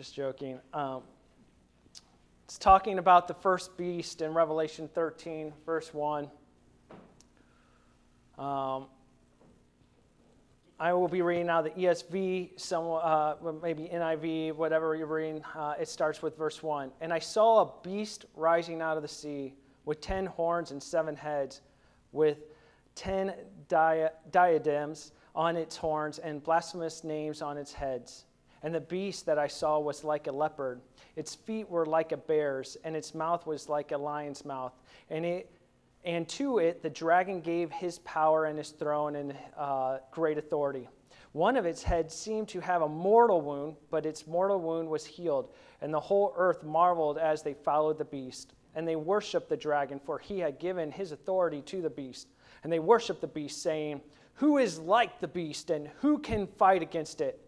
just joking. Um, it's talking about the first beast in Revelation 13, verse 1. Um, I will be reading now the ESV, some, uh, maybe NIV, whatever you're reading. Uh, it starts with verse 1. And I saw a beast rising out of the sea with ten horns and seven heads, with ten dia- diadems on its horns and blasphemous names on its heads. And the beast that I saw was like a leopard. Its feet were like a bear's, and its mouth was like a lion's mouth. And, it, and to it the dragon gave his power and his throne and uh, great authority. One of its heads seemed to have a mortal wound, but its mortal wound was healed. And the whole earth marveled as they followed the beast. And they worshiped the dragon, for he had given his authority to the beast. And they worshiped the beast, saying, Who is like the beast, and who can fight against it?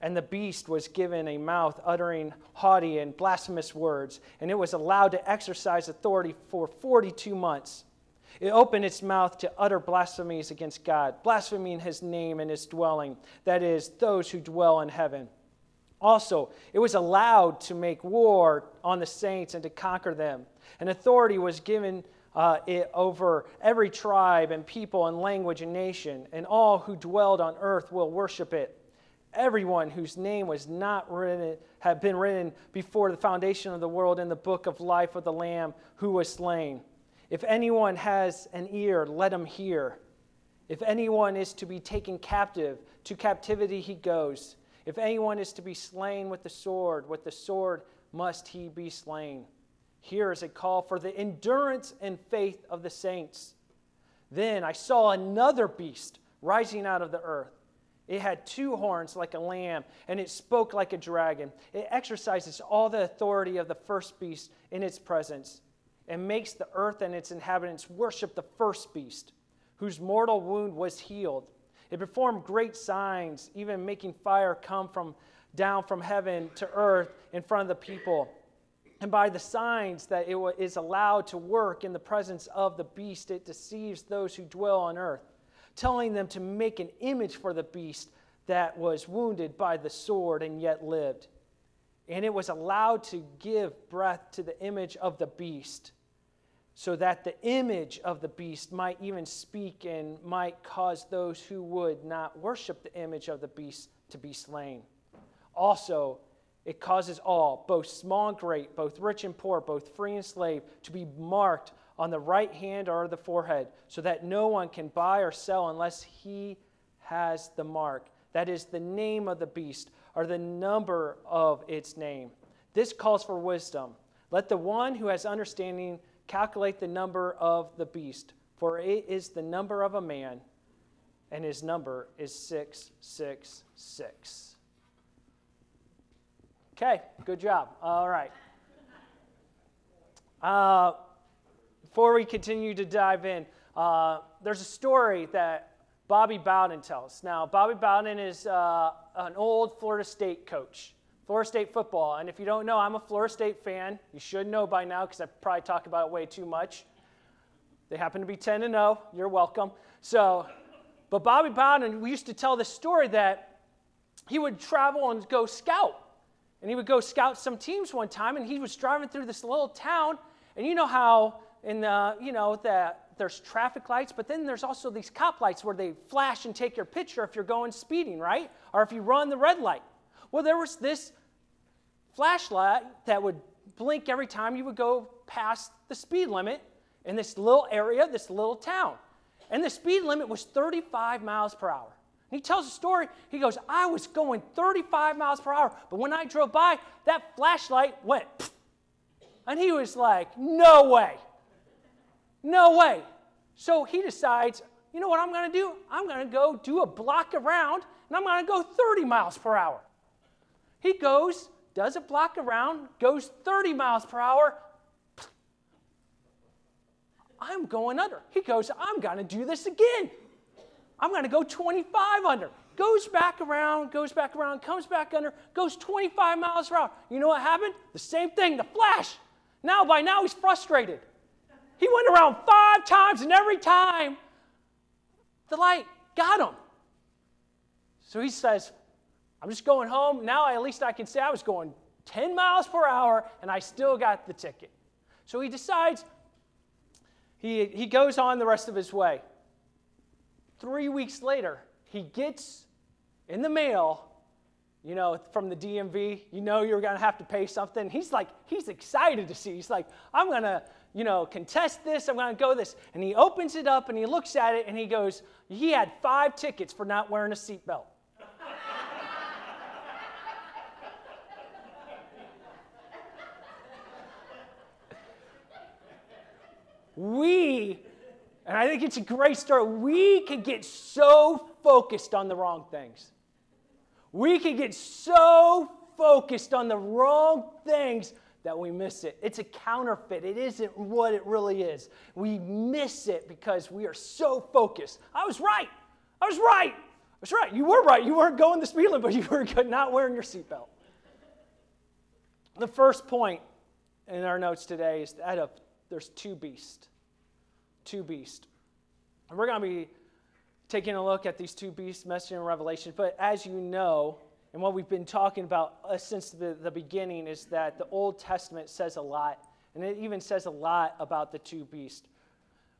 And the beast was given a mouth uttering haughty and blasphemous words, and it was allowed to exercise authority for 42 months. It opened its mouth to utter blasphemies against God, blaspheming his name and his dwelling, that is, those who dwell in heaven. Also, it was allowed to make war on the saints and to conquer them. And authority was given uh, it over every tribe and people and language and nation, and all who dwelled on earth will worship it everyone whose name was not written had been written before the foundation of the world in the book of life of the lamb who was slain. If anyone has an ear let him hear. If anyone is to be taken captive to captivity he goes. If anyone is to be slain with the sword with the sword must he be slain. Here is a call for the endurance and faith of the saints. Then i saw another beast rising out of the earth it had two horns like a lamb, and it spoke like a dragon. It exercises all the authority of the first beast in its presence, and makes the earth and its inhabitants worship the first beast, whose mortal wound was healed. It performed great signs, even making fire come from down from heaven to earth in front of the people. And by the signs that it is allowed to work in the presence of the beast, it deceives those who dwell on earth telling them to make an image for the beast that was wounded by the sword and yet lived. And it was allowed to give breath to the image of the beast, so that the image of the beast might even speak and might cause those who would not worship the image of the beast to be slain. Also, it causes all, both small and great, both rich and poor, both free and slave, to be marked on the right hand or the forehead, so that no one can buy or sell unless he has the mark. That is the name of the beast or the number of its name. This calls for wisdom. Let the one who has understanding calculate the number of the beast, for it is the number of a man, and his number is 666. Okay, good job. All right. Uh, before we continue to dive in, uh, there's a story that Bobby Bowden tells. Now, Bobby Bowden is uh, an old Florida State coach, Florida State football. And if you don't know, I'm a Florida State fan. You should know by now because I probably talk about it way too much. They happen to be 10 and 0. You're welcome. So, but Bobby Bowden, we used to tell this story that he would travel and go scout. And he would go scout some teams one time, and he was driving through this little town. And you know how and uh, you know that there's traffic lights, but then there's also these cop lights where they flash and take your picture if you're going speeding, right? Or if you run the red light. Well, there was this flashlight that would blink every time you would go past the speed limit in this little area, this little town. And the speed limit was 35 miles per hour. And he tells a story. He goes, I was going 35 miles per hour, but when I drove by, that flashlight went. And he was like, No way. No way. So he decides, you know what I'm going to do? I'm going to go do a block around and I'm going to go 30 miles per hour. He goes, does a block around, goes 30 miles per hour. I'm going under. He goes, I'm going to do this again. I'm going to go 25 under. Goes back around, goes back around, comes back under, goes 25 miles per hour. You know what happened? The same thing, the flash. Now, by now, he's frustrated. He went around five times, and every time the light got him. So he says, I'm just going home. Now at least I can say I was going 10 miles per hour and I still got the ticket. So he decides, he, he goes on the rest of his way. Three weeks later, he gets in the mail, you know, from the DMV. You know you're going to have to pay something. He's like, he's excited to see. He's like, I'm going to, you know, contest this. I'm going to go this. And he opens it up and he looks at it and he goes, he had five tickets for not wearing a seatbelt. we, and I think it's a great story, we can get so focused on the wrong things. We can get so focused on the wrong things that we miss it. It's a counterfeit. It isn't what it really is. We miss it because we are so focused. I was right. I was right. I was right. You were right. You weren't going the speed limit, but you were not wearing your seatbelt. The first point in our notes today is that of there's two beasts. Two beasts. And we're going to be taking a look at these two beasts mentioned in Revelation. But as you know, and what we've been talking about uh, since the, the beginning is that the Old Testament says a lot, and it even says a lot about the two beasts.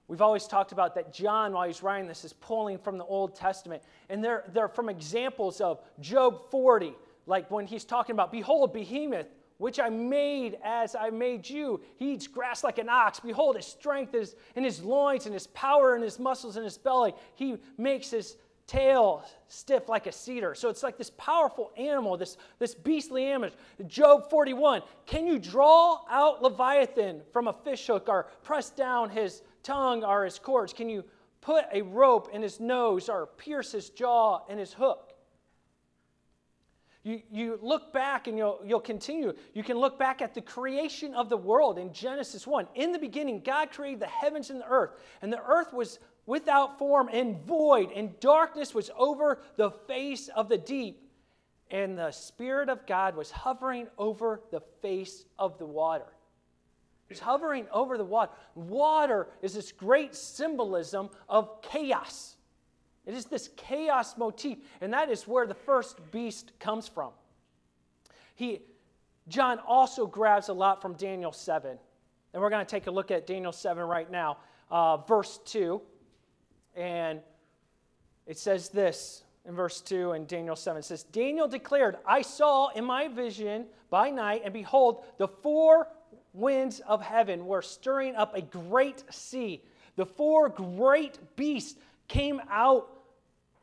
We've always talked about that John, while he's writing this, is pulling from the Old Testament. And they're, they're from examples of Job 40, like when he's talking about, Behold, Behemoth, which I made as I made you. He eats grass like an ox. Behold, his strength is in his loins and his power in his muscles in his belly. He makes his tail stiff like a cedar. So it's like this powerful animal, this, this beastly animal. Job 41 Can you draw out Leviathan from a fishhook or press down his tongue or his cords? Can you put a rope in his nose or pierce his jaw and his hook? You, you look back and you'll, you'll continue. You can look back at the creation of the world in Genesis 1. In the beginning, God created the heavens and the earth, and the earth was without form and void, and darkness was over the face of the deep. And the Spirit of God was hovering over the face of the water. He's hovering over the water. Water is this great symbolism of chaos. It is this chaos motif, and that is where the first beast comes from. He, John also grabs a lot from Daniel 7. And we're going to take a look at Daniel 7 right now, uh, verse 2. And it says this in verse 2 in Daniel 7. It says, Daniel declared, I saw in my vision by night, and behold, the four winds of heaven were stirring up a great sea. The four great beasts came out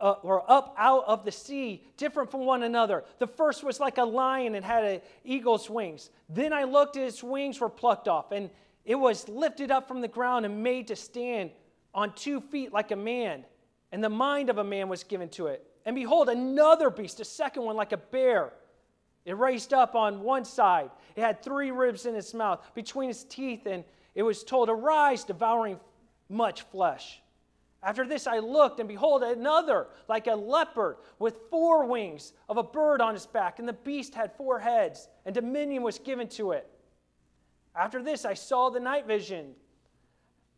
uh, or up out of the sea, different from one another. The first was like a lion and had an eagle's wings. Then I looked, its wings were plucked off, and it was lifted up from the ground and made to stand on two feet like a man. And the mind of a man was given to it. And behold, another beast, a second one like a bear. It raised up on one side. It had three ribs in its mouth, between its teeth, and it was told, Arise, devouring much flesh. After this, I looked, and behold, another, like a leopard, with four wings of a bird on its back, and the beast had four heads, and dominion was given to it. After this, I saw the night vision,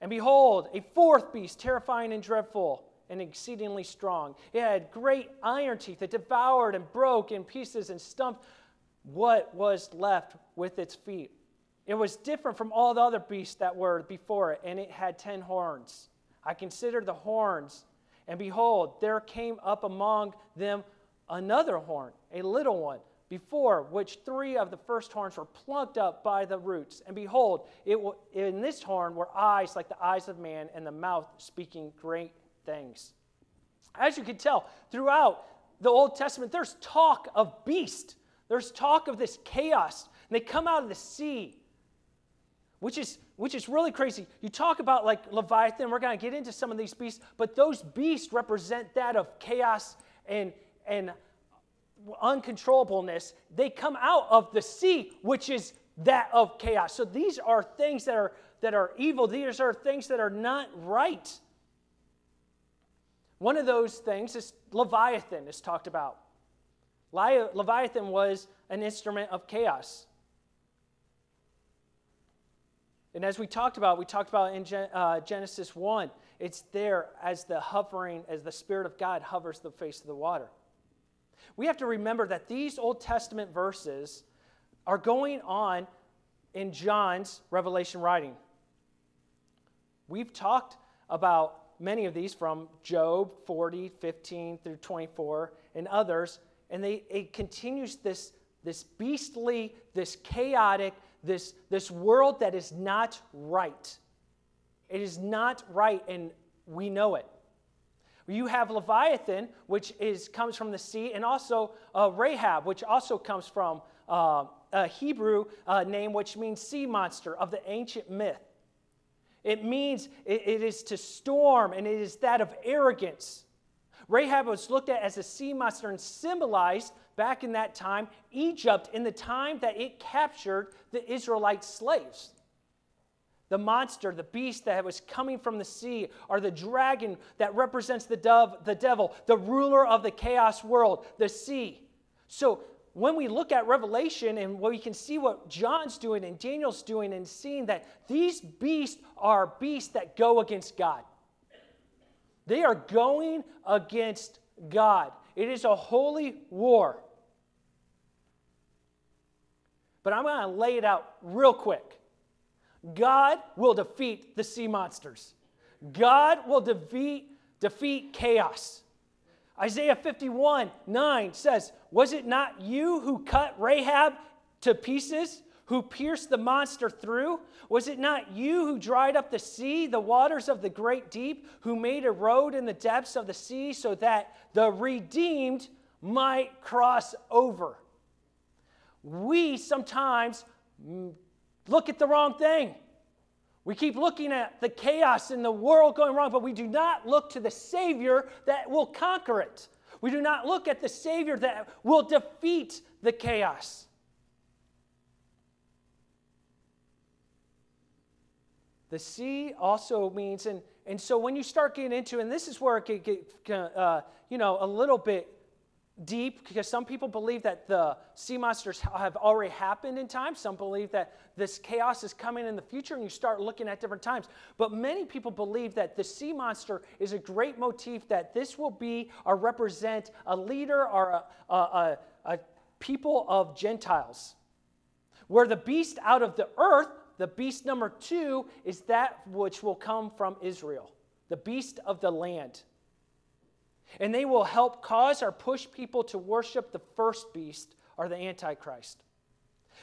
and behold, a fourth beast, terrifying and dreadful, and exceedingly strong. It had great iron teeth that devoured and broke in pieces and stumped what was left with its feet. It was different from all the other beasts that were before it, and it had ten horns. I considered the horns, and behold, there came up among them another horn, a little one, before which three of the first horns were plucked up by the roots. And behold, it in this horn were eyes like the eyes of man, and the mouth speaking great things. As you can tell, throughout the Old Testament, there's talk of beast. There's talk of this chaos. And they come out of the sea, which is which is really crazy. You talk about like Leviathan, we're going to get into some of these beasts, but those beasts represent that of chaos and, and uncontrollableness. They come out of the sea, which is that of chaos. So these are things that are, that are evil, these are things that are not right. One of those things is Leviathan, is talked about. Leviathan was an instrument of chaos. And as we talked about, we talked about in Gen- uh, Genesis 1, it's there as the hovering, as the Spirit of God hovers the face of the water. We have to remember that these Old Testament verses are going on in John's Revelation writing. We've talked about many of these from Job 40, 15 through 24, and others, and they, it continues this, this beastly, this chaotic, this, this world that is not right. It is not right, and we know it. You have Leviathan, which is, comes from the sea, and also uh, Rahab, which also comes from uh, a Hebrew uh, name, which means sea monster of the ancient myth. It means it, it is to storm, and it is that of arrogance. Rahab was looked at as a sea monster and symbolized back in that time Egypt in the time that it captured the Israelite slaves. The monster, the beast that was coming from the sea, or the dragon that represents the dove, the devil, the ruler of the chaos world, the sea. So when we look at Revelation and we can see what John's doing and Daniel's doing and seeing that these beasts are beasts that go against God. They are going against God. It is a holy war. But I'm going to lay it out real quick. God will defeat the sea monsters. God will defeat, defeat chaos. Isaiah 51 9 says, Was it not you who cut Rahab to pieces, who pierced the monster through? Was it not you who dried up the sea, the waters of the great deep, who made a road in the depths of the sea so that the redeemed might cross over? We sometimes look at the wrong thing. We keep looking at the chaos in the world going wrong, but we do not look to the Savior that will conquer it. We do not look at the Savior that will defeat the chaos. The sea also means, and, and so when you start getting into, and this is where it gets, uh, you know, a little bit deep because some people believe that the sea monsters have already happened in time. Some believe that this chaos is coming in the future, and you start looking at different times. But many people believe that the sea monster is a great motif, that this will be or represent a leader or a, a, a, a people of Gentiles. Where the beast out of the earth, the beast number two, is that which will come from Israel, the beast of the land. And they will help cause or push people to worship the first beast or the Antichrist.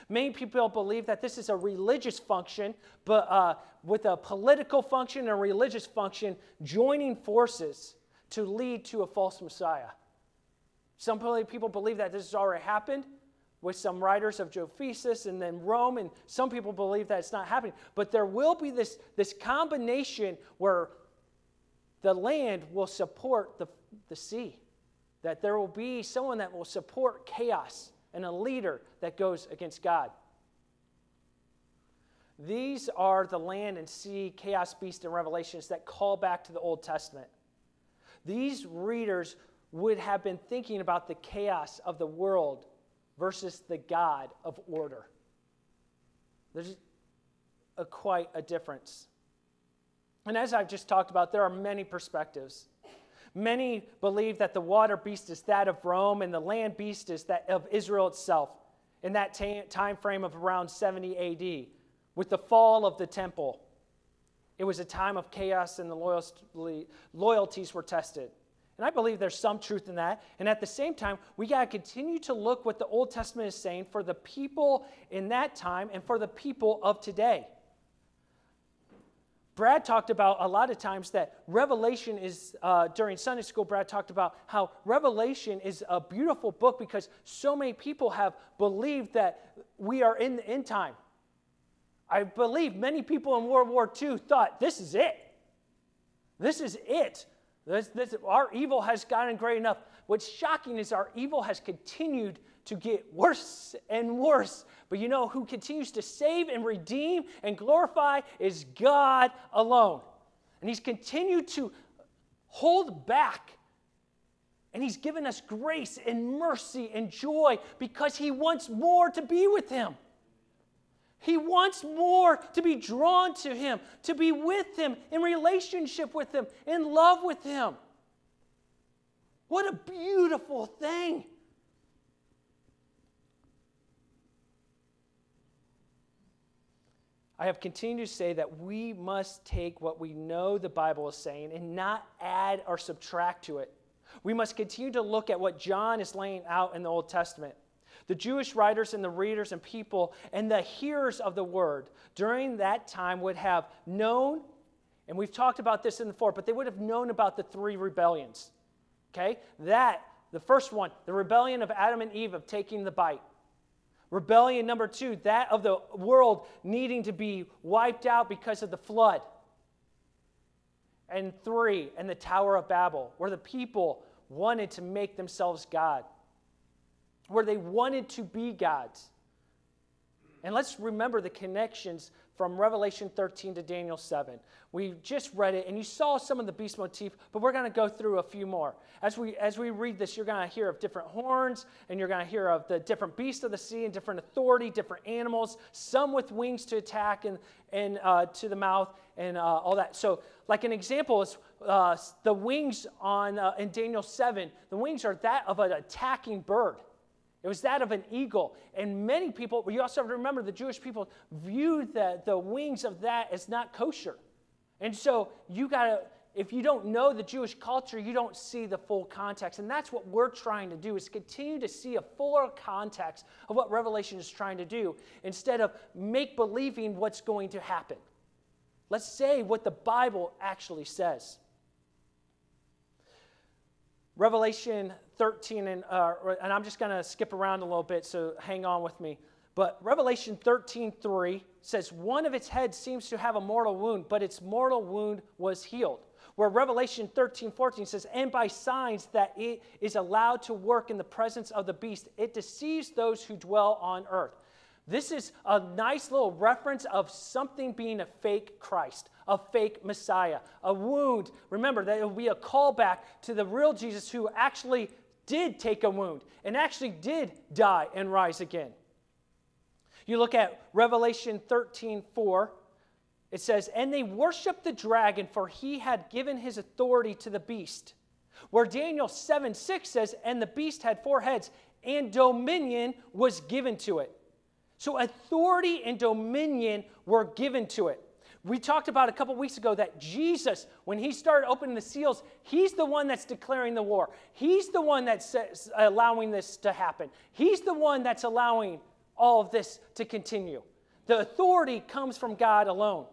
Many people believe that this is a religious function, but uh, with a political function and a religious function joining forces to lead to a false Messiah. Some people believe that this has already happened with some writers of Josephus and then Rome, and some people believe that it's not happening. But there will be this, this combination where the land will support the the sea. That there will be someone that will support chaos and a leader that goes against God. These are the land and sea, chaos, beast, and revelations that call back to the Old Testament. These readers would have been thinking about the chaos of the world versus the God of order. There's a, quite a difference. And as I've just talked about, there are many perspectives. Many believe that the water beast is that of Rome and the land beast is that of Israel itself in that time frame of around 70 AD with the fall of the temple. It was a time of chaos and the loyalties were tested. And I believe there's some truth in that. And at the same time, we got to continue to look what the Old Testament is saying for the people in that time and for the people of today. Brad talked about a lot of times that Revelation is, uh, during Sunday school, Brad talked about how Revelation is a beautiful book because so many people have believed that we are in the end time. I believe many people in World War II thought, this is it. This is it. This, this, our evil has gotten great enough. What's shocking is our evil has continued to get worse and worse. But you know who continues to save and redeem and glorify is God alone. And He's continued to hold back. And He's given us grace and mercy and joy because He wants more to be with Him. He wants more to be drawn to Him, to be with Him, in relationship with Him, in love with Him. What a beautiful thing. I have continued to say that we must take what we know the Bible is saying and not add or subtract to it. We must continue to look at what John is laying out in the Old Testament. The Jewish writers and the readers and people and the hearers of the word during that time would have known, and we've talked about this in the before, but they would have known about the three rebellions. Okay? That, the first one, the rebellion of Adam and Eve of taking the bite. Rebellion number two, that of the world needing to be wiped out because of the flood. And three, and the Tower of Babel, where the people wanted to make themselves God, where they wanted to be gods. And let's remember the connections from Revelation 13 to Daniel 7. We just read it, and you saw some of the beast motif, but we're going to go through a few more. As we, as we read this, you're going to hear of different horns, and you're going to hear of the different beasts of the sea and different authority, different animals, some with wings to attack and, and uh, to the mouth, and uh, all that. So, like an example is uh, the wings on uh, in Daniel 7, the wings are that of an attacking bird. It was that of an eagle. And many people, you also have to remember the Jewish people viewed the, the wings of that as not kosher. And so you got to, if you don't know the Jewish culture, you don't see the full context. And that's what we're trying to do is continue to see a fuller context of what Revelation is trying to do instead of make believing what's going to happen. Let's say what the Bible actually says. Revelation 13, and, uh, and I'm just going to skip around a little bit, so hang on with me. But Revelation 13, 3 says, One of its heads seems to have a mortal wound, but its mortal wound was healed. Where Revelation 13, 14 says, And by signs that it is allowed to work in the presence of the beast, it deceives those who dwell on earth. This is a nice little reference of something being a fake Christ, a fake Messiah, a wound. Remember, that it will be a callback to the real Jesus who actually did take a wound and actually did die and rise again. You look at Revelation 13 4. It says, And they worshiped the dragon, for he had given his authority to the beast. Where Daniel 7 6 says, And the beast had four heads, and dominion was given to it. So authority and dominion were given to it. We talked about a couple weeks ago that Jesus, when he started opening the seals, he's the one that's declaring the war. He's the one that's uh, allowing this to happen. He's the one that's allowing all of this to continue. The authority comes from God alone.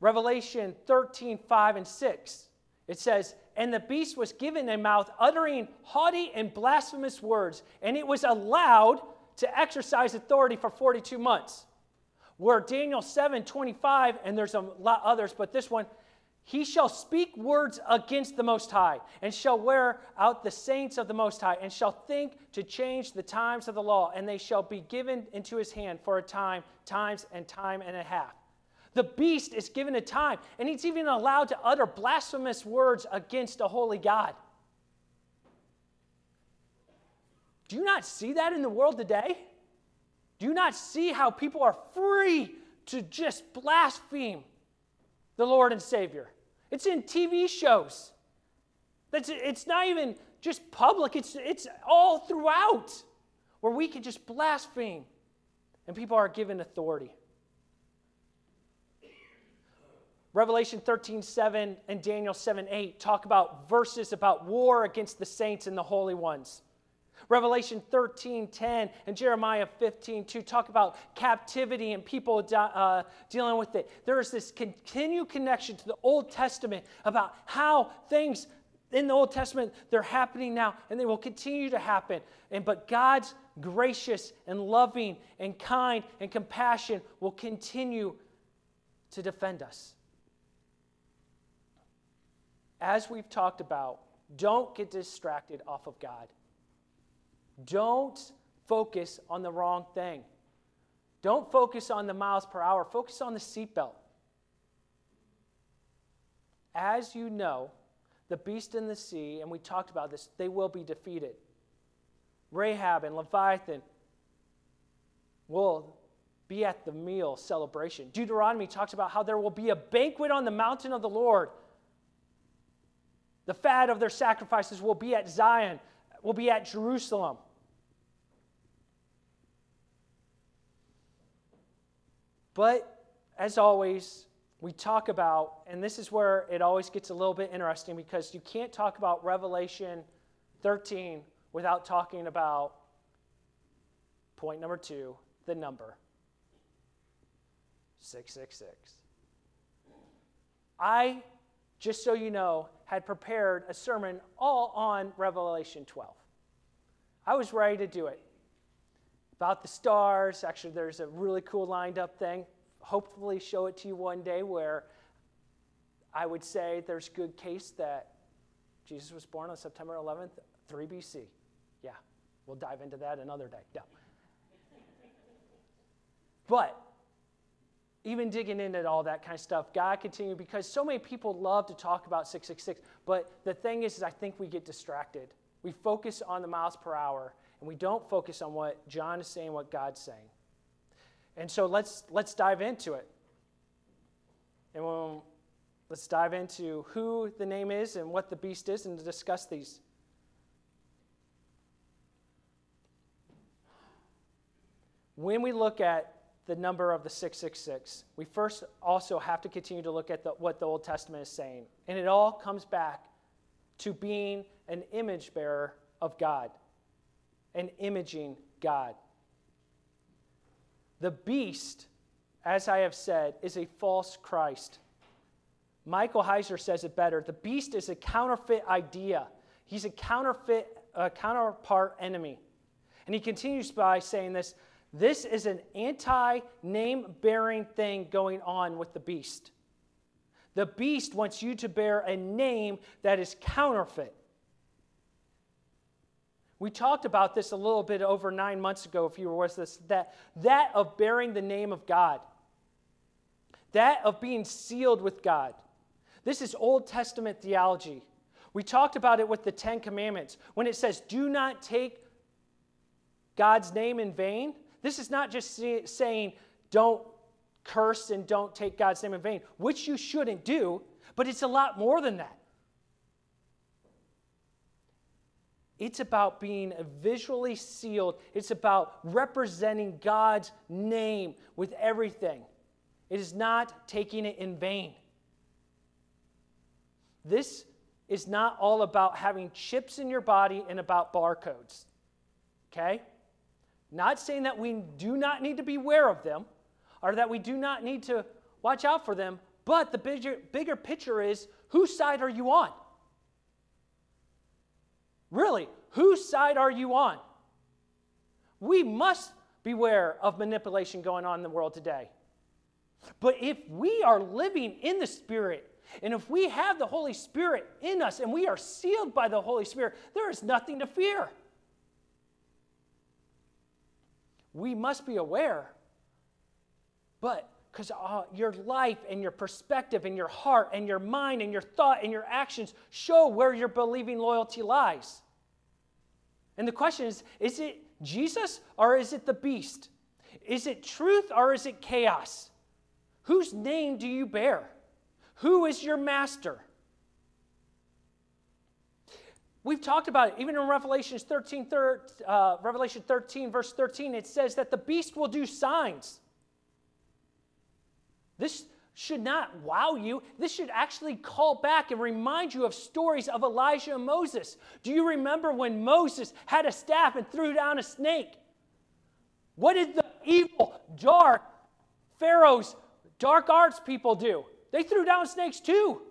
Revelation 13, 5 and 6. It says, And the beast was given a mouth uttering haughty and blasphemous words, and it was allowed to exercise authority for 42 months. Where Daniel 7, 25, and there's a lot others, but this one, he shall speak words against the Most High, and shall wear out the saints of the Most High, and shall think to change the times of the law, and they shall be given into his hand for a time, times, and time and a half. The beast is given a time, and he's even allowed to utter blasphemous words against a holy God. Do you not see that in the world today? Do you not see how people are free to just blaspheme the Lord and Savior? It's in TV shows. It's, it's not even just public, it's, it's all throughout where we can just blaspheme and people are given authority. Revelation 13, 7 and Daniel 7, 8 talk about verses about war against the saints and the holy ones. Revelation 13, 10 and Jeremiah 15, 2 talk about captivity and people uh, dealing with it. There is this continued connection to the Old Testament about how things in the Old Testament, they're happening now and they will continue to happen. And, but God's gracious and loving and kind and compassion will continue to defend us as we've talked about, don't get distracted off of God. Don't focus on the wrong thing. Don't focus on the miles per hour, focus on the seatbelt. As you know, the beast in the sea, and we talked about this, they will be defeated. Rahab and Leviathan will be at the meal celebration. Deuteronomy talks about how there will be a banquet on the mountain of the Lord the fat of their sacrifices will be at Zion, will be at Jerusalem. But as always, we talk about, and this is where it always gets a little bit interesting because you can't talk about Revelation 13 without talking about point number two the number 666. I, just so you know, had prepared a sermon all on Revelation 12. I was ready to do it. About the stars, actually, there's a really cool lined up thing. Hopefully, show it to you one day where I would say there's good case that Jesus was born on September 11th, 3 BC. Yeah, we'll dive into that another day. No. But even digging into all that kind of stuff, God continued because so many people love to talk about 666. But the thing is, is I think we get distracted. We focus on the miles per hour and we don't focus on what John is saying, what God's saying. And so let's let's dive into it. And we'll, let's dive into who the name is and what the beast is and to discuss these. When we look at the number of the 666, we first also have to continue to look at the, what the Old Testament is saying. And it all comes back to being an image bearer of God, and imaging God. The beast, as I have said, is a false Christ. Michael Heiser says it better. The beast is a counterfeit idea. He's a counterfeit, a counterpart enemy. And he continues by saying this this is an anti name bearing thing going on with the beast. The beast wants you to bear a name that is counterfeit. We talked about this a little bit over nine months ago, if you were with us, that, that of bearing the name of God, that of being sealed with God. This is Old Testament theology. We talked about it with the Ten Commandments. When it says, do not take God's name in vain, this is not just saying don't curse and don't take God's name in vain, which you shouldn't do, but it's a lot more than that. It's about being visually sealed. It's about representing God's name with everything. It is not taking it in vain. This is not all about having chips in your body and about barcodes. Okay? Not saying that we do not need to be aware of them or that we do not need to watch out for them, but the bigger, bigger picture is whose side are you on? Really, whose side are you on? We must beware of manipulation going on in the world today. But if we are living in the Spirit, and if we have the Holy Spirit in us and we are sealed by the Holy Spirit, there is nothing to fear we must be aware. But because uh, your life and your perspective and your heart and your mind and your thought and your actions show where your believing loyalty lies. And the question is is it Jesus or is it the beast? Is it truth or is it chaos? Whose name do you bear? Who is your master? We've talked about it. Even in Revelation 13, uh, Revelation 13, verse 13, it says that the beast will do signs. This should not wow you. This should actually call back and remind you of stories of Elijah and Moses. Do you remember when Moses had a staff and threw down a snake? What did the evil, dark Pharaoh's dark arts people do? They threw down snakes too.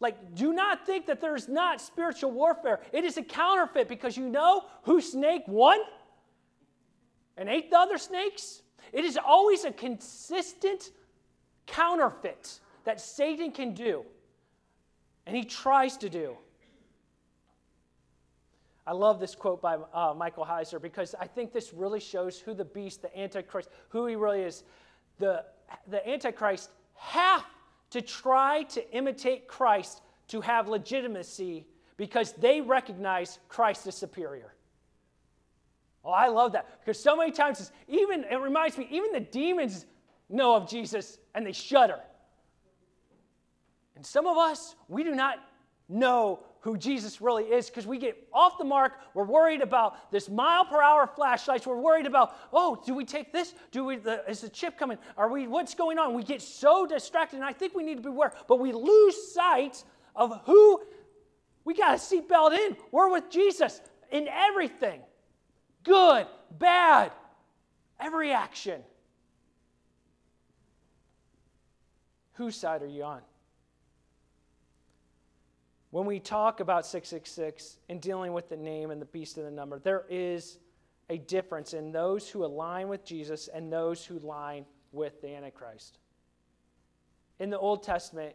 Like, do not think that there's not spiritual warfare. It is a counterfeit because you know who snake won and ate the other snakes? It is always a consistent counterfeit that Satan can do, and he tries to do. I love this quote by uh, Michael Heiser because I think this really shows who the beast, the Antichrist, who he really is. The, the Antichrist half to try to imitate Christ to have legitimacy because they recognize Christ as superior. Oh, I love that because so many times, even it reminds me, even the demons know of Jesus and they shudder. And some of us, we do not know who Jesus really is because we get off the mark. We're worried about this mile per hour flashlights. We're worried about, oh, do we take this? Do we, the, is the chip coming? Are we, what's going on? We get so distracted, and I think we need to be aware, but we lose sight of who we got a seatbelt in. We're with Jesus in everything good, bad, every action. Whose side are you on? When we talk about 666 and dealing with the name and the beast and the number, there is a difference in those who align with Jesus and those who align with the Antichrist. In the Old Testament,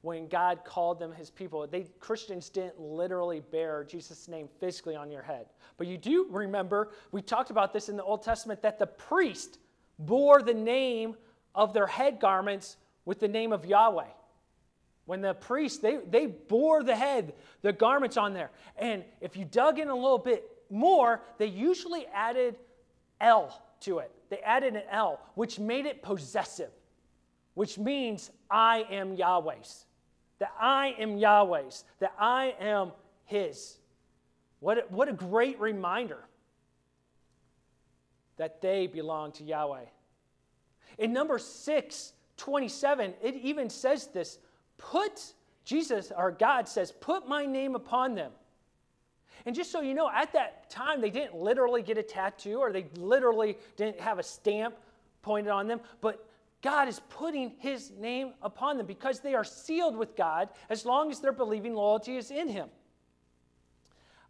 when God called them his people, they Christians didn't literally bear Jesus' name physically on your head. But you do remember, we talked about this in the Old Testament, that the priest bore the name of their head garments with the name of Yahweh. When the priests, they, they bore the head, the garments on there. And if you dug in a little bit more, they usually added L to it. They added an L, which made it possessive, which means I am Yahweh's. That I am Yahweh's. That I am His. What a, what a great reminder that they belong to Yahweh. In number 6, 27, it even says this Put, Jesus, or God says, put my name upon them. And just so you know, at that time, they didn't literally get a tattoo or they literally didn't have a stamp pointed on them, but God is putting his name upon them because they are sealed with God as long as their believing loyalty is in him.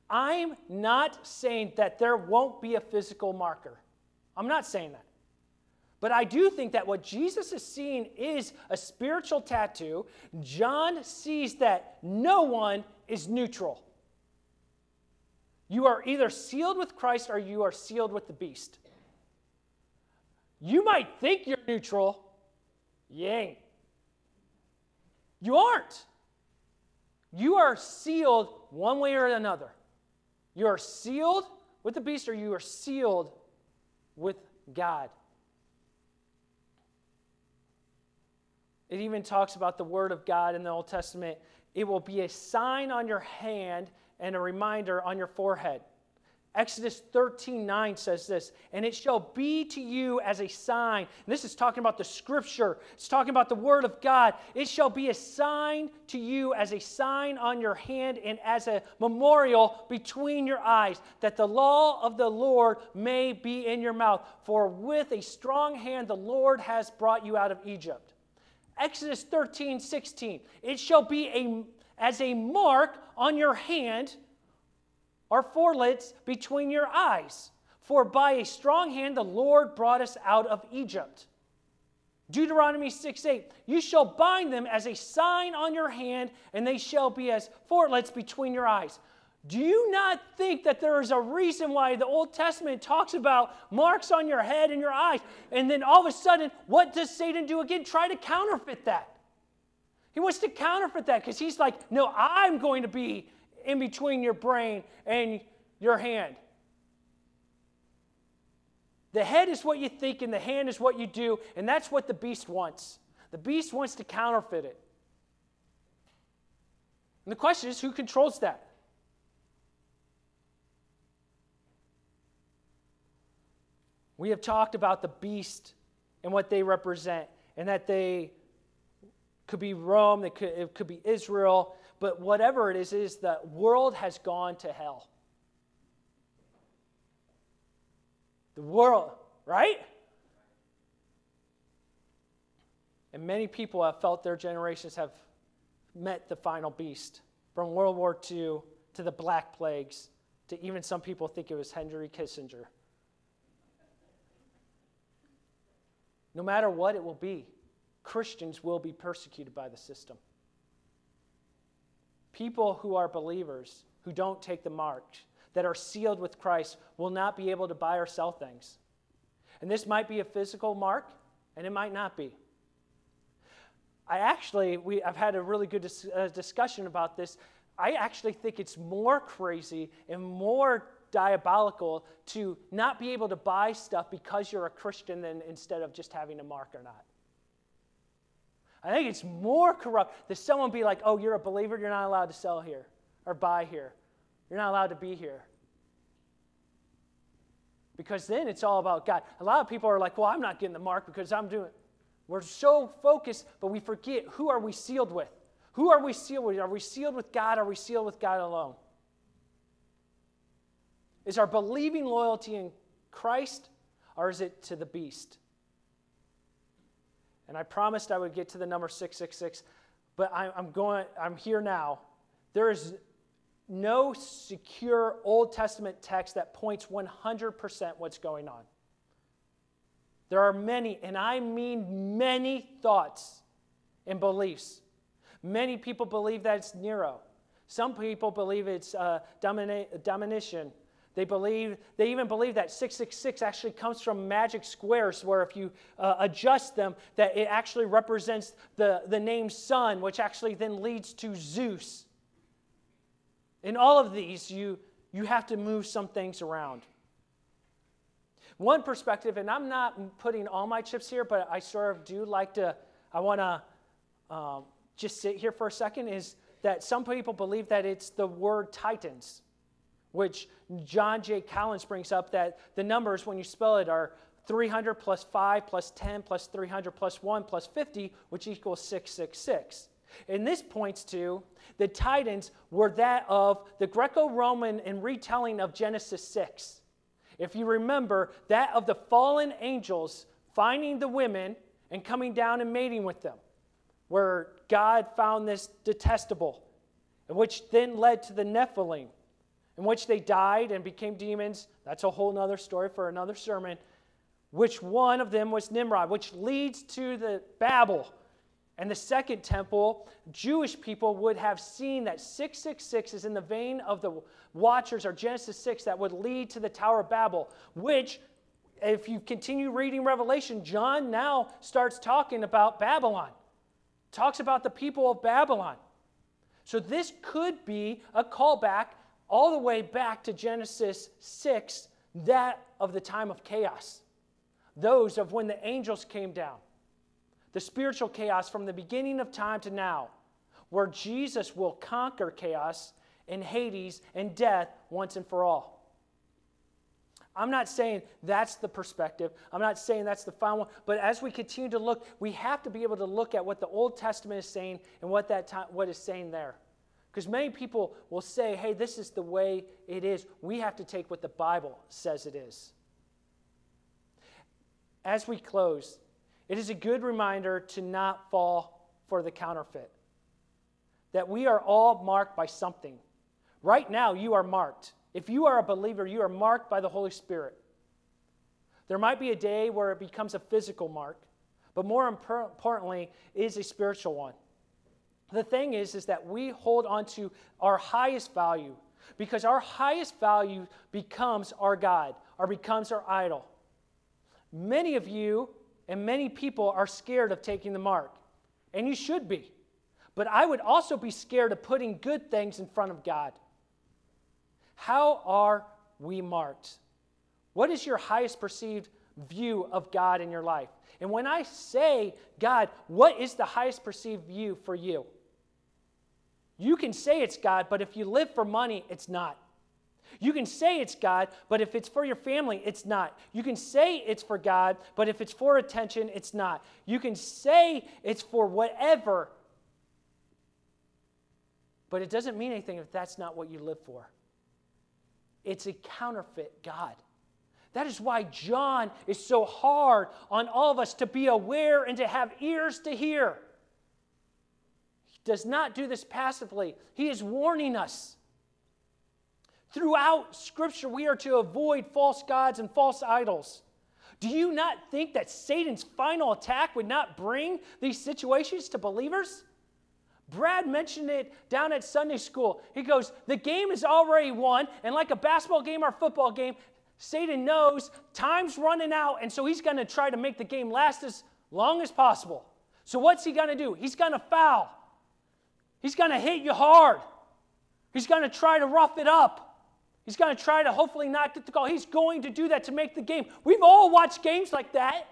I'm not saying that there won't be a physical marker. I'm not saying that. But I do think that what Jesus is seeing is a spiritual tattoo. John sees that no one is neutral. You are either sealed with Christ or you are sealed with the beast. You might think you're neutral, you ain't. You aren't. You are sealed one way or another. You are sealed with the beast or you are sealed with God. It even talks about the Word of God in the Old Testament. It will be a sign on your hand and a reminder on your forehead. Exodus 13 9 says this, and it shall be to you as a sign. And this is talking about the scripture, it's talking about the word of God. It shall be a sign to you as a sign on your hand and as a memorial between your eyes, that the law of the Lord may be in your mouth. For with a strong hand the Lord has brought you out of Egypt. Exodus 13, 16. It shall be a, as a mark on your hand or frontlets between your eyes. For by a strong hand the Lord brought us out of Egypt. Deuteronomy 6 8, you shall bind them as a sign on your hand, and they shall be as frontlets between your eyes. Do you not think that there is a reason why the Old Testament talks about marks on your head and your eyes? And then all of a sudden, what does Satan do again? Try to counterfeit that. He wants to counterfeit that because he's like, no, I'm going to be in between your brain and your hand. The head is what you think, and the hand is what you do, and that's what the beast wants. The beast wants to counterfeit it. And the question is who controls that? We have talked about the beast and what they represent, and that they could be Rome, could, it could be Israel, but whatever it is, is the world has gone to hell. The world, right? And many people have felt their generations have met the final beast. From World War II to the Black Plagues to even some people think it was Henry Kissinger. No matter what it will be, Christians will be persecuted by the system. People who are believers, who don't take the mark, that are sealed with Christ, will not be able to buy or sell things. And this might be a physical mark, and it might not be. I actually, we, I've had a really good dis- uh, discussion about this. I actually think it's more crazy and more diabolical to not be able to buy stuff because you're a Christian than instead of just having a mark or not. I think it's more corrupt that someone be like, oh, you're a believer, you're not allowed to sell here or buy here. You're not allowed to be here. Because then it's all about God. A lot of people are like, well, I'm not getting the mark because I'm doing. We're so focused, but we forget who are we sealed with? Who are we sealed with? Are we sealed with God? Are we sealed with God alone? Is our believing loyalty in Christ or is it to the beast? And I promised I would get to the number 666, but I'm going, I'm here now. There is no secure Old Testament text that points 100% what's going on. There are many, and I mean many thoughts and beliefs. Many people believe that it's Nero. Some people believe it's uh. They believe they even believe that 666 actually comes from magic squares, where if you uh, adjust them, that it actually represents the, the name Sun, which actually then leads to Zeus. In all of these, you, you have to move some things around. One perspective, and I'm not putting all my chips here, but I sort of do like to, I want to um, just sit here for a second, is that some people believe that it's the word Titans which John J. Collins brings up that the numbers, when you spell it, are 300 plus 5 plus 10 plus 300 plus 1 plus 50, which equals 666. And this points to the Titans were that of the Greco Roman and retelling of Genesis 6. If you remember, that of the fallen angels finding the women and coming down and mating with them, where God found this detestable, which then led to the Nephilim in which they died and became demons. That's a whole other story for another sermon. Which one of them was Nimrod, which leads to the Babel. And the second temple, Jewish people would have seen that 666 is in the vein of the watchers or Genesis 6 that would lead to the Tower of Babel, which, if you continue reading Revelation, John now starts talking about Babylon, talks about the people of Babylon. So this could be a callback all the way back to Genesis 6, that of the time of chaos, those of when the angels came down, the spiritual chaos from the beginning of time to now, where Jesus will conquer chaos and Hades and death once and for all. I'm not saying that's the perspective. I'm not saying that's the final one. But as we continue to look, we have to be able to look at what the Old Testament is saying and what that time, what is saying there. Because many people will say, hey, this is the way it is. We have to take what the Bible says it is. As we close, it is a good reminder to not fall for the counterfeit. That we are all marked by something. Right now, you are marked. If you are a believer, you are marked by the Holy Spirit. There might be a day where it becomes a physical mark, but more importantly, it is a spiritual one. The thing is, is that we hold on to our highest value because our highest value becomes our God or becomes our idol. Many of you and many people are scared of taking the mark, and you should be. But I would also be scared of putting good things in front of God. How are we marked? What is your highest perceived view of God in your life? And when I say God, what is the highest perceived view for you? You can say it's God, but if you live for money, it's not. You can say it's God, but if it's for your family, it's not. You can say it's for God, but if it's for attention, it's not. You can say it's for whatever, but it doesn't mean anything if that's not what you live for. It's a counterfeit God. That is why John is so hard on all of us to be aware and to have ears to hear does not do this passively. He is warning us. Throughout Scripture, we are to avoid false gods and false idols. Do you not think that Satan's final attack would not bring these situations to believers? Brad mentioned it down at Sunday school. He goes, The game is already won, and like a basketball game or football game, Satan knows time's running out, and so he's going to try to make the game last as long as possible. So, what's he going to do? He's going to foul. He's going to hit you hard. He's going to try to rough it up. He's going to try to hopefully not get the call. He's going to do that to make the game. We've all watched games like that.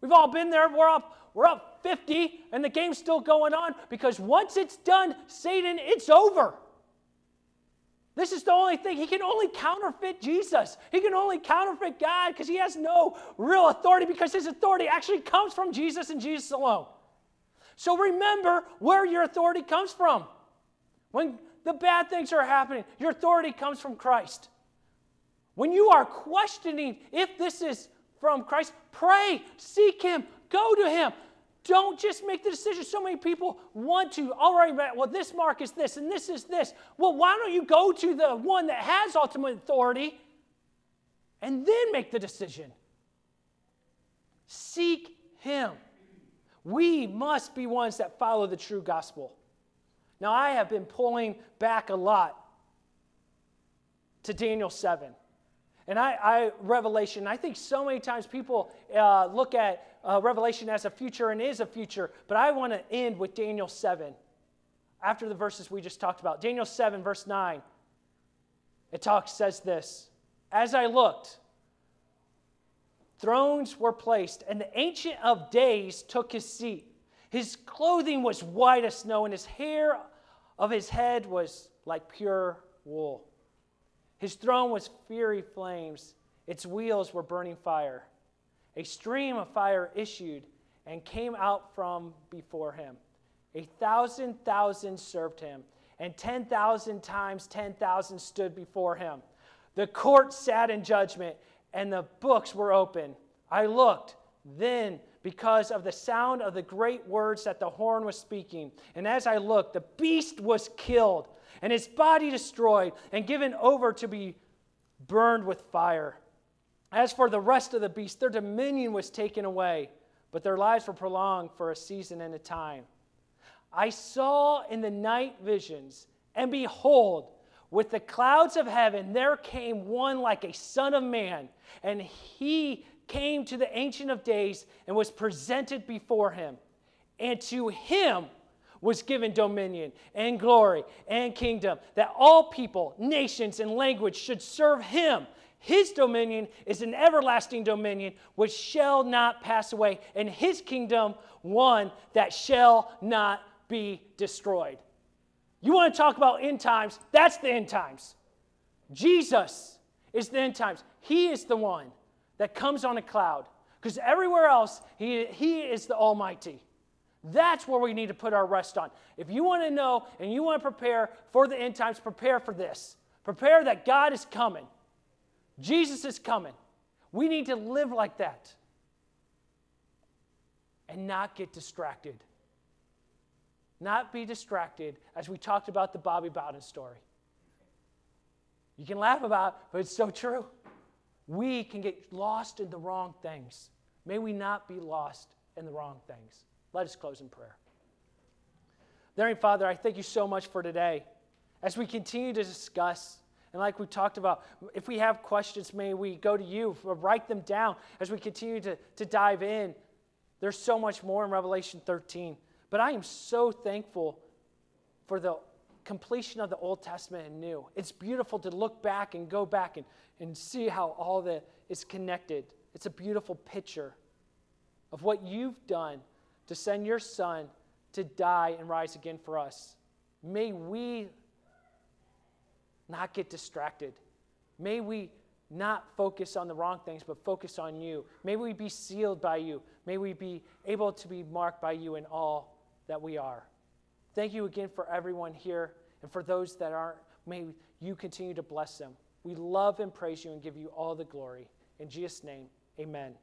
We've all been there. We're all, we're up 50 and the game's still going on because once it's done, Satan, it's over. This is the only thing. He can only counterfeit Jesus. He can only counterfeit God because he has no real authority because his authority actually comes from Jesus and Jesus alone. So remember where your authority comes from. When the bad things are happening, your authority comes from Christ. When you are questioning if this is from Christ, pray, seek Him, go to Him. Don't just make the decision. So many people want to, all right, well, this mark is this and this is this. Well, why don't you go to the one that has ultimate authority and then make the decision? Seek Him. We must be ones that follow the true gospel. Now, I have been pulling back a lot to Daniel 7. And I, I Revelation, I think so many times people uh, look at uh, Revelation as a future and is a future, but I want to end with Daniel 7 after the verses we just talked about. Daniel 7, verse 9. It talks, says this As I looked, thrones were placed, and the Ancient of Days took his seat. His clothing was white as snow, and his hair of his head was like pure wool. His throne was fiery flames, its wheels were burning fire. A stream of fire issued and came out from before him. A thousand thousand served him, and 10,000 times 10,000 stood before him. The court sat in judgment, and the books were open. I looked, then because of the sound of the great words that the horn was speaking. And as I looked, the beast was killed and his body destroyed and given over to be burned with fire. As for the rest of the beasts, their dominion was taken away, but their lives were prolonged for a season and a time. I saw in the night visions, and behold, with the clouds of heaven, there came one like a son of man, and he came to the Ancient of Days and was presented before him. And to him, was given dominion and glory and kingdom, that all people, nations, and language should serve him. His dominion is an everlasting dominion which shall not pass away, and his kingdom one that shall not be destroyed. You want to talk about end times? That's the end times. Jesus is the end times. He is the one that comes on a cloud. Because everywhere else, he, he is the Almighty. That's where we need to put our rest on. If you want to know and you want to prepare for the end times, prepare for this. Prepare that God is coming, Jesus is coming. We need to live like that and not get distracted. Not be distracted as we talked about the Bobby Bowden story. You can laugh about it, but it's so true. We can get lost in the wrong things. May we not be lost in the wrong things. Let us close in prayer. Dear Father, I thank you so much for today. As we continue to discuss, and like we talked about, if we have questions, may we go to you, write them down as we continue to, to dive in. There's so much more in Revelation 13. But I am so thankful for the completion of the Old Testament and New. It's beautiful to look back and go back and, and see how all that is connected. It's a beautiful picture of what you've done to send your son to die and rise again for us. May we not get distracted. May we not focus on the wrong things, but focus on you. May we be sealed by you. May we be able to be marked by you in all that we are. Thank you again for everyone here and for those that aren't. May you continue to bless them. We love and praise you and give you all the glory. In Jesus' name, amen.